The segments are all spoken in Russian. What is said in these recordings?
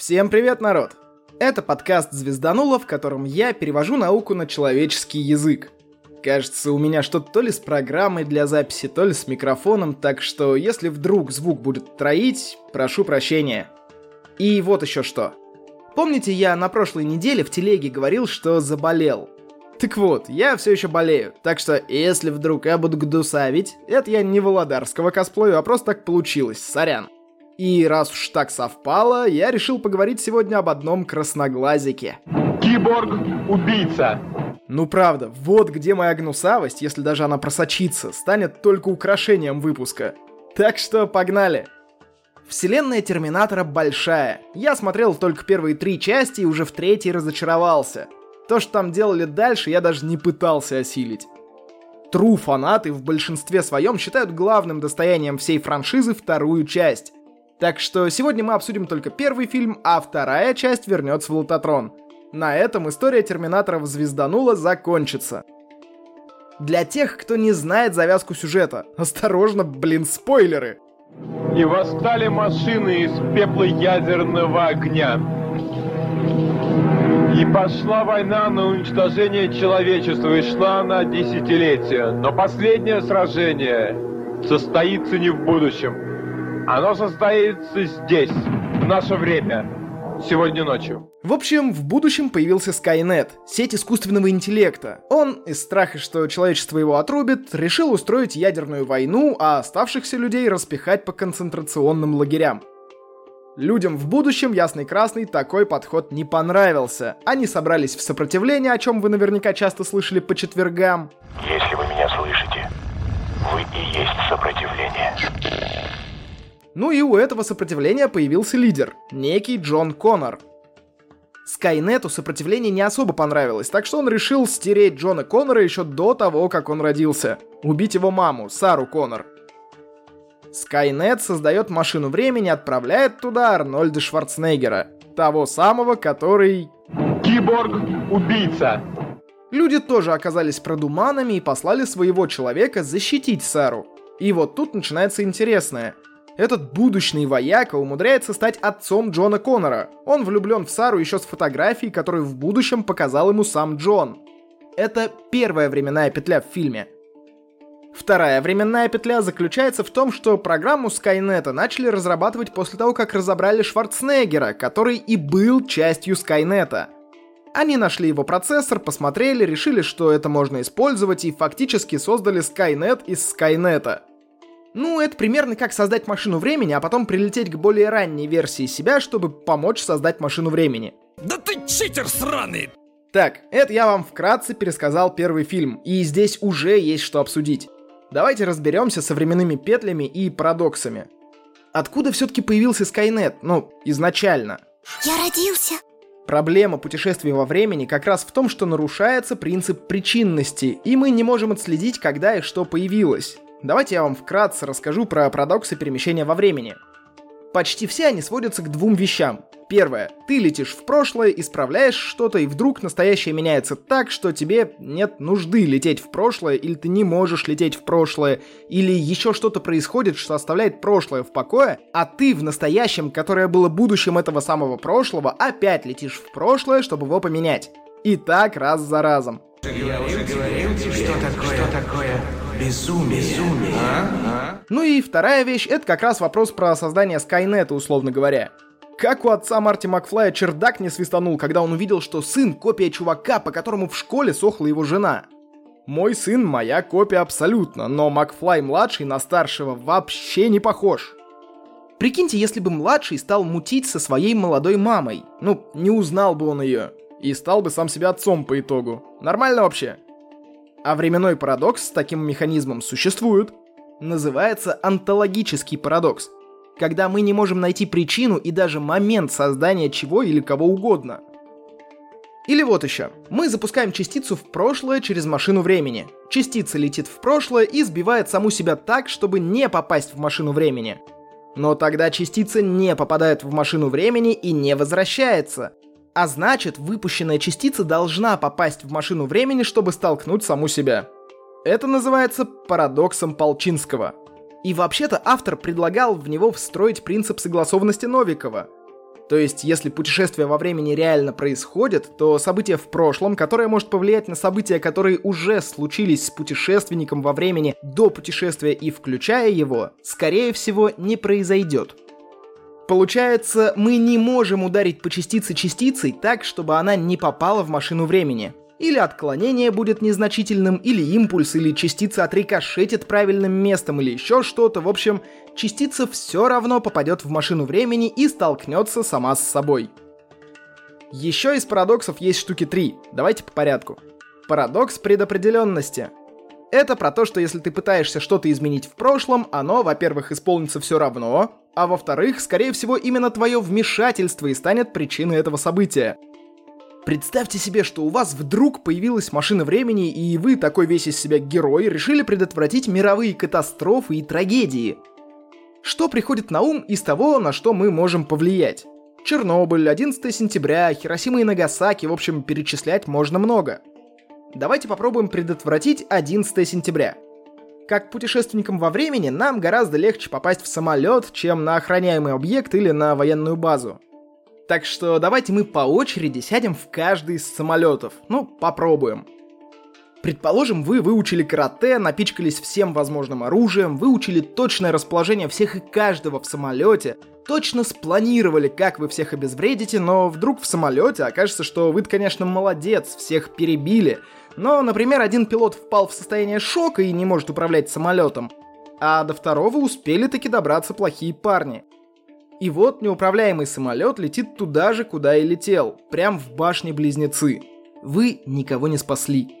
Всем привет, народ! Это подкаст «Звезданула», в котором я перевожу науку на человеческий язык. Кажется, у меня что-то то ли с программой для записи, то ли с микрофоном, так что если вдруг звук будет троить, прошу прощения. И вот еще что. Помните, я на прошлой неделе в телеге говорил, что заболел? Так вот, я все еще болею, так что если вдруг я буду гдусавить, это я не Володарского косплею, а просто так получилось, сорян. И раз уж так совпало, я решил поговорить сегодня об одном красноглазике. Киборг-убийца. Ну правда, вот где моя гнусавость, если даже она просочится, станет только украшением выпуска. Так что погнали! Вселенная Терминатора большая. Я смотрел только первые три части и уже в третьей разочаровался. То, что там делали дальше, я даже не пытался осилить. Тру фанаты в большинстве своем считают главным достоянием всей франшизы вторую часть. Так что сегодня мы обсудим только первый фильм, а вторая часть вернется в Лототрон. На этом история Терминаторов звезданула закончится. Для тех, кто не знает завязку сюжета, осторожно, блин, спойлеры. И восстали машины из пепла ядерного огня. И пошла война на уничтожение человечества, и шла она десятилетия. Но последнее сражение состоится не в будущем. Оно состоится здесь, в наше время, сегодня ночью. В общем, в будущем появился Skynet, сеть искусственного интеллекта. Он, из страха, что человечество его отрубит, решил устроить ядерную войну, а оставшихся людей распихать по концентрационным лагерям. Людям в будущем, ясный красный, такой подход не понравился. Они собрались в сопротивление, о чем вы наверняка часто слышали по четвергам. Если вы меня слышите, вы и есть сопротивление. Ну и у этого сопротивления появился лидер, некий Джон Коннор. Скайнету сопротивление не особо понравилось, так что он решил стереть Джона Коннора еще до того, как он родился. Убить его маму, Сару Коннор. Скайнет создает машину времени, отправляет туда Арнольда Шварценеггера. Того самого, который... Киборг-убийца. Люди тоже оказались продуманами и послали своего человека защитить Сару. И вот тут начинается интересное – этот будущий вояка умудряется стать отцом Джона Коннора. Он влюблен в Сару еще с фотографией, которую в будущем показал ему сам Джон. Это первая временная петля в фильме. Вторая временная петля заключается в том, что программу Скайнета начали разрабатывать после того, как разобрали Шварценеггера, который и был частью Скайнета. Они нашли его процессор, посмотрели, решили, что это можно использовать и фактически создали Скайнет из Скайнета – ну, это примерно как создать машину времени, а потом прилететь к более ранней версии себя, чтобы помочь создать машину времени. Да ты читер сраный! Так, это я вам вкратце пересказал первый фильм, и здесь уже есть что обсудить. Давайте разберемся со временными петлями и парадоксами. Откуда все-таки появился Скайнет? Ну, изначально. Я родился. Проблема путешествия во времени как раз в том, что нарушается принцип причинности, и мы не можем отследить, когда и что появилось. Давайте я вам вкратце расскажу про парадоксы перемещения во времени. Почти все они сводятся к двум вещам. Первое. Ты летишь в прошлое, исправляешь что-то, и вдруг настоящее меняется так, что тебе нет нужды лететь в прошлое, или ты не можешь лететь в прошлое, или еще что-то происходит, что оставляет прошлое в покое, а ты в настоящем, которое было будущим этого самого прошлого, опять летишь в прошлое, чтобы его поменять. И так раз за разом. Я уже говорил тебе, что такое, что такое безумие. безумие. А? А? Ну и вторая вещь, это как раз вопрос про создание Скайнета, условно говоря. Как у отца Марти Макфлая чердак не свистанул, когда он увидел, что сын — копия чувака, по которому в школе сохла его жена. Мой сын — моя копия абсолютно, но Макфлай-младший на старшего вообще не похож. Прикиньте, если бы младший стал мутить со своей молодой мамой. Ну, не узнал бы он ее. И стал бы сам себя отцом по итогу. Нормально вообще? А временной парадокс с таким механизмом существует. Называется онтологический парадокс, когда мы не можем найти причину и даже момент создания чего или кого угодно. Или вот еще. Мы запускаем частицу в прошлое через машину времени. Частица летит в прошлое и сбивает саму себя так, чтобы не попасть в машину времени. Но тогда частица не попадает в машину времени и не возвращается. А значит, выпущенная частица должна попасть в машину времени, чтобы столкнуть саму себя. Это называется парадоксом Полчинского. И вообще-то автор предлагал в него встроить принцип согласованности Новикова. То есть, если путешествие во времени реально происходит, то событие в прошлом, которое может повлиять на события, которые уже случились с путешественником во времени до путешествия и включая его, скорее всего, не произойдет. Получается, мы не можем ударить по частице частицей так, чтобы она не попала в машину времени. Или отклонение будет незначительным, или импульс, или частица отрикошетит правильным местом, или еще что-то. В общем, частица все равно попадет в машину времени и столкнется сама с собой. Еще из парадоксов есть штуки три. Давайте по порядку. Парадокс предопределенности. Это про то, что если ты пытаешься что-то изменить в прошлом, оно, во-первых, исполнится все равно, а во-вторых, скорее всего, именно твое вмешательство и станет причиной этого события. Представьте себе, что у вас вдруг появилась машина времени, и вы, такой весь из себя герой, решили предотвратить мировые катастрофы и трагедии. Что приходит на ум из того, на что мы можем повлиять? Чернобыль, 11 сентября, Хиросима и Нагасаки, в общем, перечислять можно много. Давайте попробуем предотвратить 11 сентября. Как путешественникам во времени нам гораздо легче попасть в самолет, чем на охраняемый объект или на военную базу. Так что давайте мы по очереди сядем в каждый из самолетов. Ну, попробуем. Предположим, вы выучили карате, напичкались всем возможным оружием, выучили точное расположение всех и каждого в самолете, точно спланировали, как вы всех обезвредите, но вдруг в самолете окажется, что вы конечно, молодец, всех перебили. Но, например, один пилот впал в состояние шока и не может управлять самолетом, а до второго успели таки добраться плохие парни. И вот неуправляемый самолет летит туда же, куда и летел, прям в башне-близнецы. Вы никого не спасли.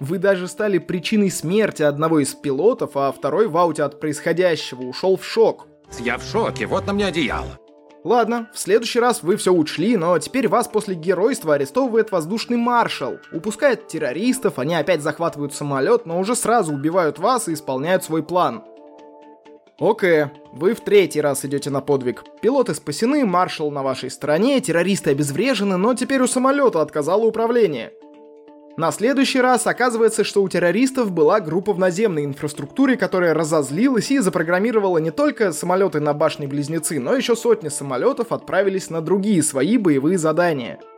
Вы даже стали причиной смерти одного из пилотов, а второй в ауте от происходящего ушел в шок. Я в шоке, вот на мне одеяло. Ладно, в следующий раз вы все учли, но теперь вас после геройства арестовывает воздушный маршал, упускает террористов, они опять захватывают самолет, но уже сразу убивают вас и исполняют свой план. Окей, вы в третий раз идете на подвиг. Пилоты спасены, маршал на вашей стороне, террористы обезврежены, но теперь у самолета отказало управление. На следующий раз оказывается, что у террористов была группа в наземной инфраструктуре, которая разозлилась и запрограммировала не только самолеты на башне-близнецы, но еще сотни самолетов отправились на другие свои боевые задания –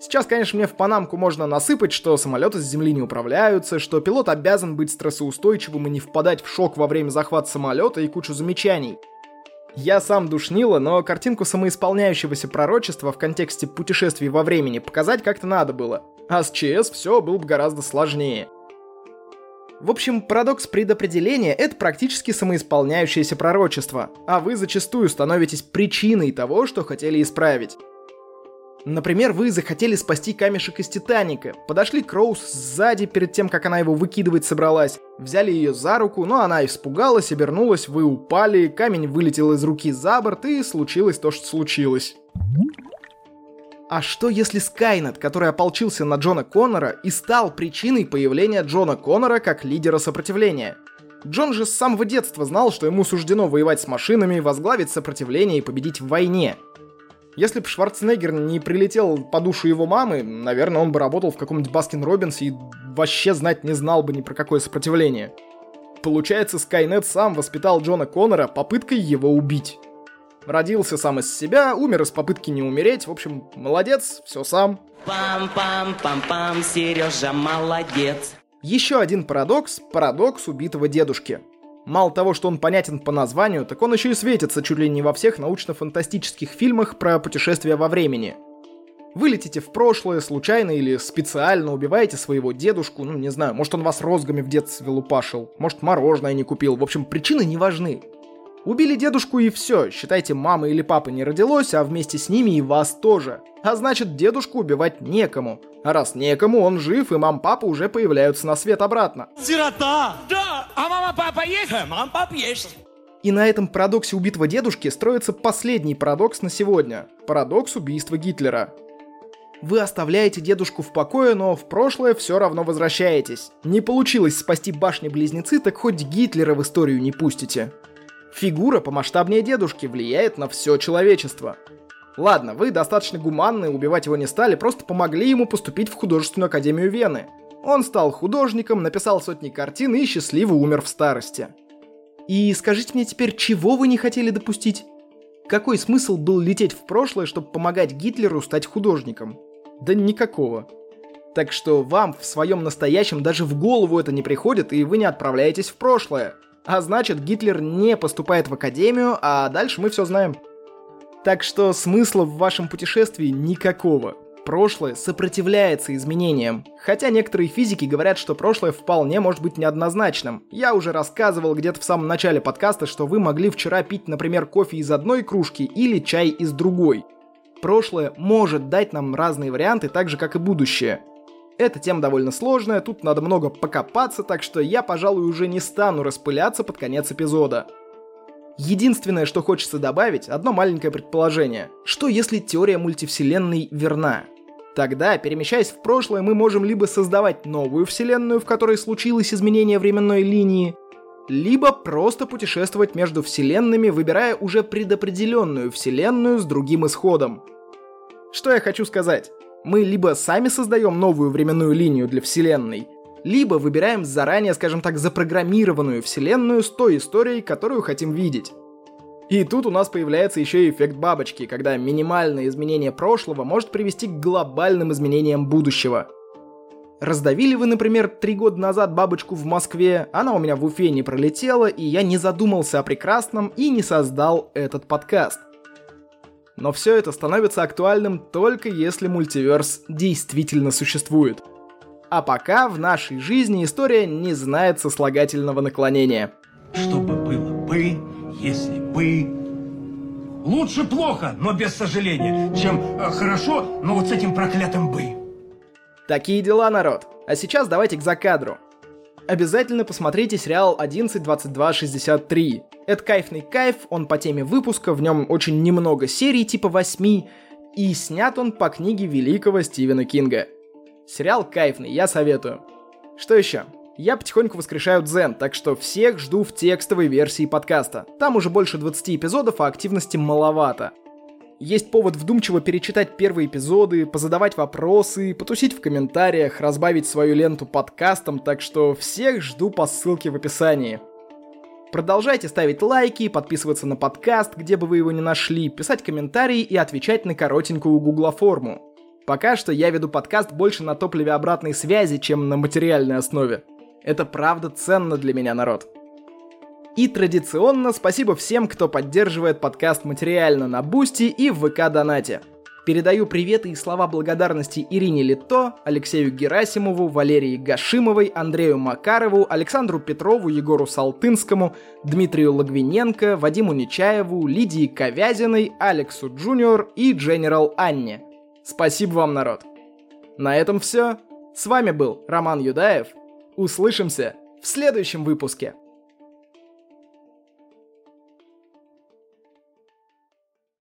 Сейчас, конечно, мне в Панамку можно насыпать, что самолеты с земли не управляются, что пилот обязан быть стрессоустойчивым и не впадать в шок во время захвата самолета и кучу замечаний. Я сам душнила, но картинку самоисполняющегося пророчества в контексте путешествий во времени показать как-то надо было. А с ЧС все было бы гораздо сложнее. В общем, парадокс предопределения — это практически самоисполняющееся пророчество, а вы зачастую становитесь причиной того, что хотели исправить. Например, вы захотели спасти камешек из Титаника, подошли к Роуз сзади перед тем, как она его выкидывать собралась, взяли ее за руку, но она испугалась, обернулась, вы упали, камень вылетел из руки за борт и случилось то, что случилось. А что если Скайнет, который ополчился на Джона Коннора и стал причиной появления Джона Коннора как лидера сопротивления? Джон же с самого детства знал, что ему суждено воевать с машинами, возглавить сопротивление и победить в войне – если бы Шварценеггер не прилетел по душу его мамы, наверное, он бы работал в каком-нибудь Баскин Робинсе и вообще знать не знал бы ни про какое сопротивление. Получается, Скайнет сам воспитал Джона Коннора попыткой его убить. Родился сам из себя, умер из попытки не умереть, в общем, молодец, все сам. Пам-пам-пам-пам, Сережа молодец. Еще один парадокс – парадокс убитого дедушки – Мало того, что он понятен по названию, так он еще и светится чуть ли не во всех научно-фантастических фильмах про путешествия во времени. Вы летите в прошлое, случайно или специально убиваете своего дедушку, ну не знаю, может он вас розгами в детстве лупашил, может мороженое не купил, в общем, причины не важны. Убили дедушку и все, считайте, мама или папа не родилось, а вместе с ними и вас тоже. А значит, дедушку убивать некому. А раз некому, он жив, и мам-папа уже появляются на свет обратно. Сирота! Да! А мама-папа есть? Мама-папа есть. И на этом парадоксе убитого дедушки строится последний парадокс на сегодня. Парадокс убийства Гитлера. Вы оставляете дедушку в покое, но в прошлое все равно возвращаетесь. Не получилось спасти башни-близнецы, так хоть Гитлера в историю не пустите. Фигура помасштабнее дедушки влияет на все человечество. Ладно, вы достаточно гуманны, убивать его не стали, просто помогли ему поступить в художественную академию Вены. Он стал художником, написал сотни картин и счастливо умер в старости. И скажите мне теперь, чего вы не хотели допустить? Какой смысл был лететь в прошлое, чтобы помогать Гитлеру стать художником? Да никакого. Так что вам в своем настоящем даже в голову это не приходит, и вы не отправляетесь в прошлое. А значит, Гитлер не поступает в академию, а дальше мы все знаем. Так что смысла в вашем путешествии никакого. Прошлое сопротивляется изменениям. Хотя некоторые физики говорят, что прошлое вполне может быть неоднозначным. Я уже рассказывал где-то в самом начале подкаста, что вы могли вчера пить, например, кофе из одной кружки или чай из другой. Прошлое может дать нам разные варианты, так же как и будущее. Эта тема довольно сложная, тут надо много покопаться, так что я, пожалуй, уже не стану распыляться под конец эпизода. Единственное, что хочется добавить, одно маленькое предположение. Что если теория мультивселенной верна? Тогда, перемещаясь в прошлое, мы можем либо создавать новую вселенную, в которой случилось изменение временной линии, либо просто путешествовать между вселенными, выбирая уже предопределенную вселенную с другим исходом. Что я хочу сказать? Мы либо сами создаем новую временную линию для Вселенной, либо выбираем заранее, скажем так, запрограммированную Вселенную с той историей, которую хотим видеть. И тут у нас появляется еще и эффект бабочки, когда минимальное изменение прошлого может привести к глобальным изменениям будущего. Раздавили вы, например, три года назад бабочку в Москве, она у меня в Уфе не пролетела, и я не задумался о прекрасном и не создал этот подкаст. Но все это становится актуальным только если мультиверс действительно существует. А пока в нашей жизни история не знает сослагательного наклонения. Что бы было бы, если бы... Лучше плохо, но без сожаления, чем э, хорошо, но вот с этим проклятым «бы». Такие дела, народ. А сейчас давайте к закадру. Обязательно посмотрите сериал 11.22.63. Это кайфный кайф, он по теме выпуска, в нем очень немного серий, типа 8, и снят он по книге великого Стивена Кинга. Сериал кайфный, я советую. Что еще? Я потихоньку воскрешаю Дзен, так что всех жду в текстовой версии подкаста. Там уже больше 20 эпизодов, а активности маловато. Есть повод вдумчиво перечитать первые эпизоды, позадавать вопросы, потусить в комментариях, разбавить свою ленту подкастом, так что всех жду по ссылке в описании. Продолжайте ставить лайки, подписываться на подкаст, где бы вы его ни нашли, писать комментарии и отвечать на коротенькую гугла форму. Пока что я веду подкаст больше на топливе обратной связи, чем на материальной основе. Это правда ценно для меня, народ. И традиционно спасибо всем, кто поддерживает подкаст материально на Бусти и в ВК Донате. Передаю приветы и слова благодарности Ирине Лито, Алексею Герасимову, Валерии Гашимовой, Андрею Макарову, Александру Петрову, Егору Салтынскому, Дмитрию Лагвиненко, Вадиму Нечаеву, Лидии Ковязиной, Алексу Джуниор и Дженерал Анне. Спасибо вам, народ. На этом все. С вами был Роман Юдаев. Услышимся в следующем выпуске.